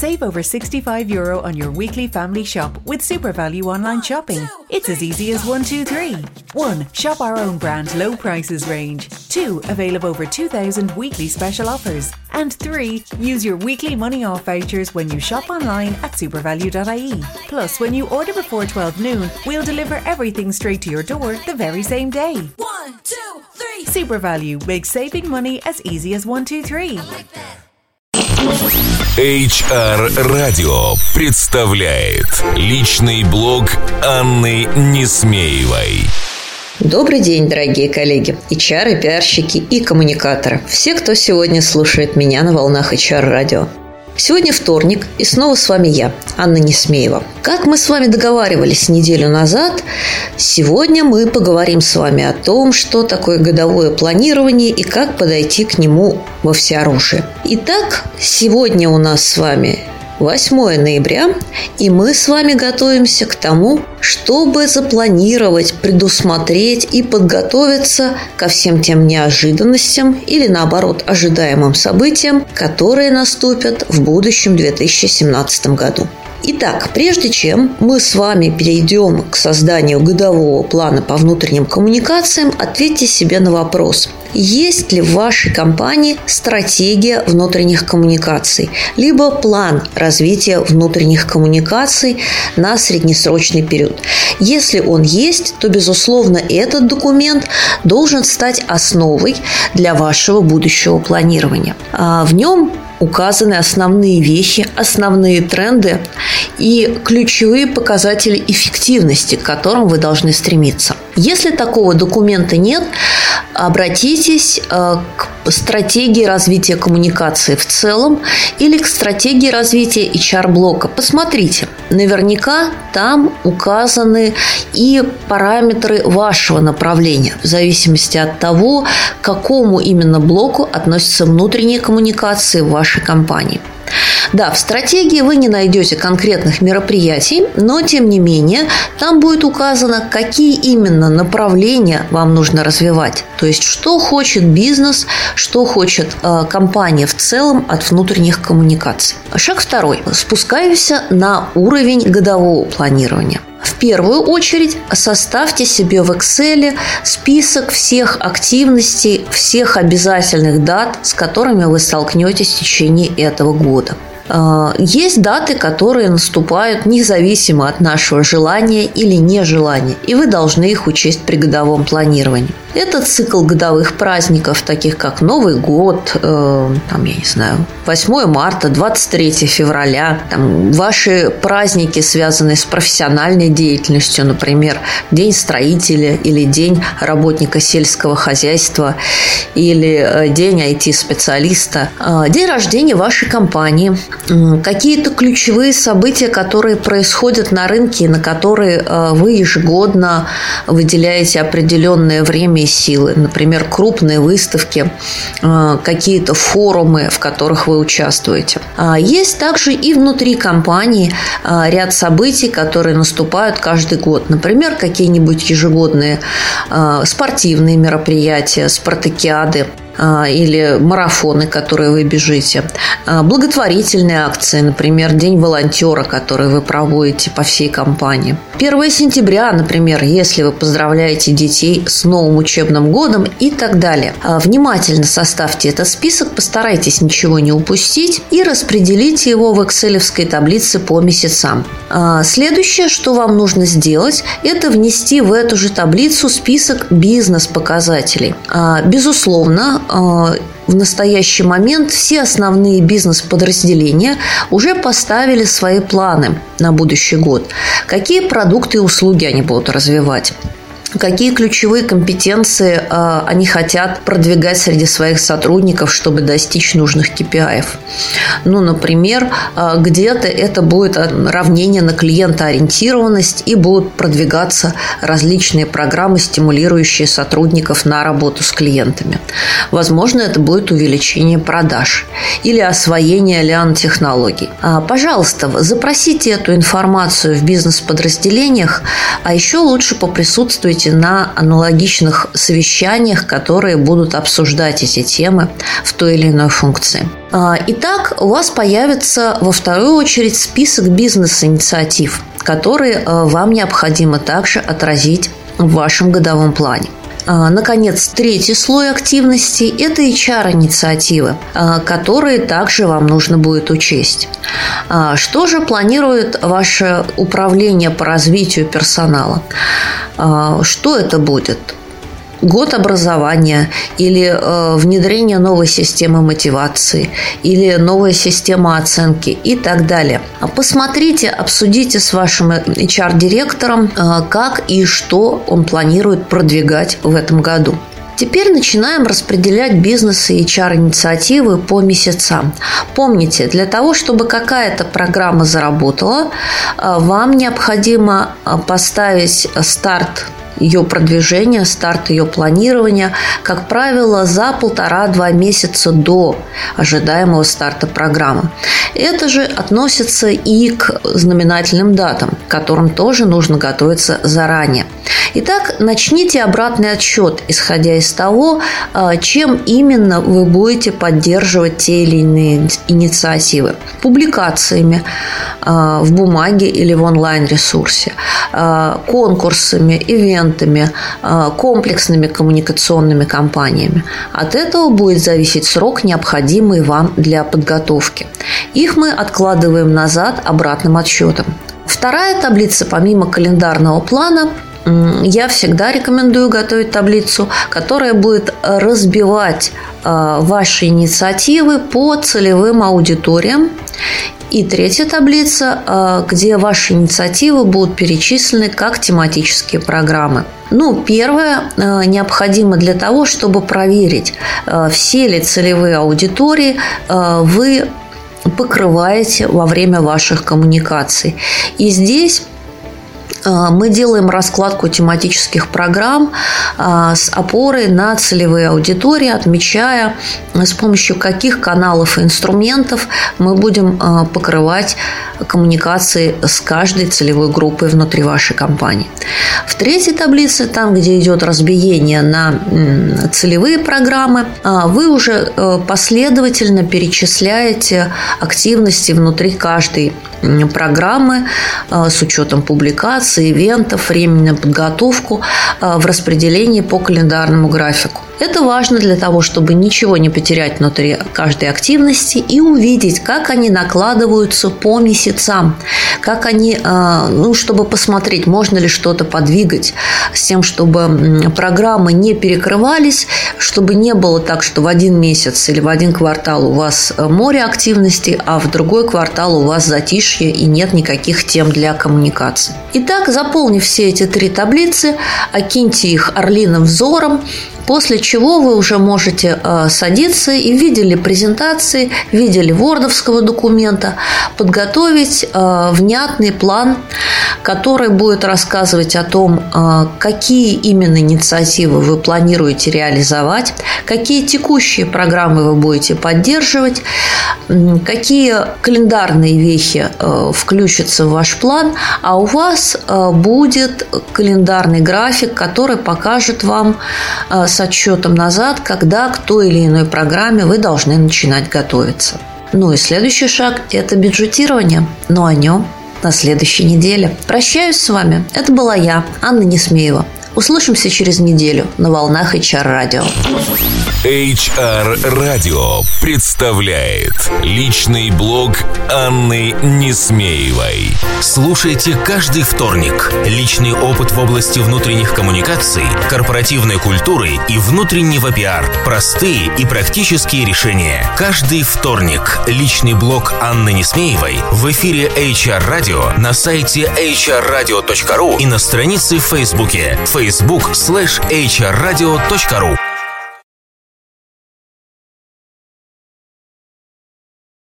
Save over 65 euro on your weekly family shop with Super Value online shopping. It's as easy as one, two, three. 1. Shop our own brand low prices range. 2. Avail of over 2,000 weekly special offers. And 3. Use your weekly money off vouchers when you shop online at supervalue.ie. Plus, when you order before 12 noon, we'll deliver everything straight to your door the very same day. One, two, three. Super Value makes saving money as easy as one, two, three. HR Radio представляет личный блог Анны Несмеевой. Добрый день, дорогие коллеги, HR, пиарщики и коммуникаторы. Все, кто сегодня слушает меня на волнах HR радио. Сегодня вторник, и снова с вами я, Анна Несмеева. Как мы с вами договаривались неделю назад, сегодня мы поговорим с вами о том, что такое годовое планирование и как подойти к нему во всеоружие. Итак, сегодня у нас с вами 8 ноября, и мы с вами готовимся к тому, чтобы запланировать, предусмотреть и подготовиться ко всем тем неожиданностям или наоборот ожидаемым событиям, которые наступят в будущем 2017 году. Итак, прежде чем мы с вами перейдем к созданию годового плана по внутренним коммуникациям, ответьте себе на вопрос. Есть ли в вашей компании стратегия внутренних коммуникаций, либо план развития внутренних коммуникаций на среднесрочный период? Если он есть, то, безусловно, этот документ должен стать основой для вашего будущего планирования. А в нем указаны основные вещи, основные тренды и ключевые показатели эффективности, к которым вы должны стремиться. Если такого документа нет, обратитесь э, к стратегии развития коммуникации в целом или к стратегии развития HR-блока. Посмотрите, наверняка там указаны и параметры вашего направления в зависимости от того, к какому именно блоку относятся внутренние коммуникации в вашей компании. Да, в стратегии вы не найдете конкретных мероприятий, но тем не менее там будет указано, какие именно направления вам нужно развивать. То есть, что хочет бизнес, что хочет э, компания в целом от внутренних коммуникаций. Шаг второй. Спускаемся на уровень годового планирования. В первую очередь составьте себе в Excel список всех активностей, всех обязательных дат, с которыми вы столкнетесь в течение этого года. А, есть даты, которые наступают независимо от нашего желания или нежелания, и вы должны их учесть при годовом планировании. Это цикл годовых праздников, таких как Новый год, э, там, я не знаю, 8 марта, 23 февраля, там, ваши праздники, связанные с профессиональной деятельностью, например, День строителя или День работника сельского хозяйства или э, День IT-специалиста, э, день рождения вашей компании, какие-то ключевые события, которые происходят на рынке, на которые э, вы ежегодно выделяете определенное время и силы. Например, крупные выставки, э, какие-то форумы, в которых вы участвуете. А есть также и внутри компании э, ряд событий, которые наступают каждый год. Например, какие-нибудь ежегодные спортивные мероприятия, спартакиады – или марафоны, которые вы бежите, а, благотворительные акции, например, День волонтера, который вы проводите по всей компании. 1 сентября, например, если вы поздравляете детей с новым учебным годом и так далее. А, внимательно составьте этот список, постарайтесь ничего не упустить и распределите его в excel таблице по месяцам. Следующее, что вам нужно сделать, это внести в эту же таблицу список бизнес-показателей. Безусловно, а, в настоящий момент все основные бизнес-подразделения уже поставили свои планы на будущий год. Какие продукты и услуги они будут развивать? Какие ключевые компетенции э, они хотят продвигать среди своих сотрудников, чтобы достичь нужных KPI. Ну, например, э, где-то это будет равнение на клиентоориентированность и будут продвигаться различные программы, стимулирующие сотрудников на работу с клиентами. Возможно, это будет увеличение продаж или освоение лиан-технологий. А, пожалуйста, запросите эту информацию в бизнес-подразделениях, а еще лучше поприсутствуйте будете на аналогичных совещаниях, которые будут обсуждать эти темы в той или иной функции. А, итак, у вас появится во вторую очередь список бизнес-инициатив, которые а, вам необходимо также отразить в вашем годовом плане. А, наконец, третий слой активности – это HR-инициативы, которые также вам нужно будет учесть. Что же планирует ваше управление по развитию персонала? Что это будет? год образования или э, внедрение новой системы мотивации или новая система оценки и так далее. Посмотрите, обсудите с вашим HR-директором, э, как и что он планирует продвигать в этом году. Теперь начинаем распределять бизнес и HR-инициативы по месяцам. Помните, для того, чтобы какая-то программа заработала, э, вам необходимо э, поставить старт ее продвижения, старт ее планирования, как правило, за полтора-два месяца до ожидаемого старта программы. Это же относится и к знаменательным датам, к которым тоже нужно готовиться заранее. Итак, начните обратный отсчет, исходя из того, а, чем именно вы будете поддерживать те или иные инициативы. Публикациями а, в бумаге или в онлайн-ресурсе, а, конкурсами, ивентами, комплексными коммуникационными кампаниями. От этого будет зависеть срок, необходимый вам для подготовки. Их мы откладываем назад обратным отсчетом. Вторая таблица, помимо календарного плана, я всегда рекомендую готовить таблицу, которая будет разбивать а, ваши инициативы по целевым аудиториям и третья таблица, а, где ваши инициативы будут перечислены как тематические программы. Ну, первое а, необходимо для того, чтобы проверить, все ли целевые аудитории вы покрываете во время ваших коммуникаций. И здесь мы делаем раскладку тематических программ а, с опорой на целевые аудитории, отмечая, с помощью каких каналов и инструментов мы будем покрывать коммуникации с каждой целевой группой внутри вашей компании. В третьей таблице, там, где идет разбиение на целевые программы, вы уже последовательно перечисляете активности внутри каждой программы с учетом публикаций, организации ивентов, времени на подготовку э, в распределении по календарному графику. Это важно для того, чтобы ничего не потерять внутри каждой активности и увидеть, как они накладываются по месяцам, как они, э, ну, чтобы посмотреть, можно ли что-то подвигать с тем, чтобы программы не перекрывались, чтобы не было так, что в один месяц или в один квартал у вас э, море активности, а в другой квартал у вас затишье и нет никаких тем для коммуникации. Итак, заполнив все эти три таблицы, окиньте их орлиным взором, После чего вы уже можете э, садиться и видели презентации, видели вордовского документа, подготовить э, внятный план, который будет рассказывать о том, э, какие именно инициативы вы планируете реализовать, какие текущие программы вы будете поддерживать, какие календарные вехи включатся в ваш план, а у вас будет календарный график, который покажет вам с отсчетом назад, когда к той или иной программе вы должны начинать готовиться. Ну и следующий шаг – это бюджетирование, но о нем на следующей неделе. Прощаюсь с вами. Это была я, Анна Несмеева. Услышимся через неделю на волнах HR радио. HR радио представляет личный блог Анны Несмеевой. Слушайте каждый вторник. Личный опыт в области внутренних коммуникаций, корпоративной культуры и внутреннего пиар. Простые и практические решения. Каждый вторник. Личный блог Анны Несмеевой в эфире HR радио на сайте hrradio.ru и на странице в Фейсбуке facebook slash hrradio.ru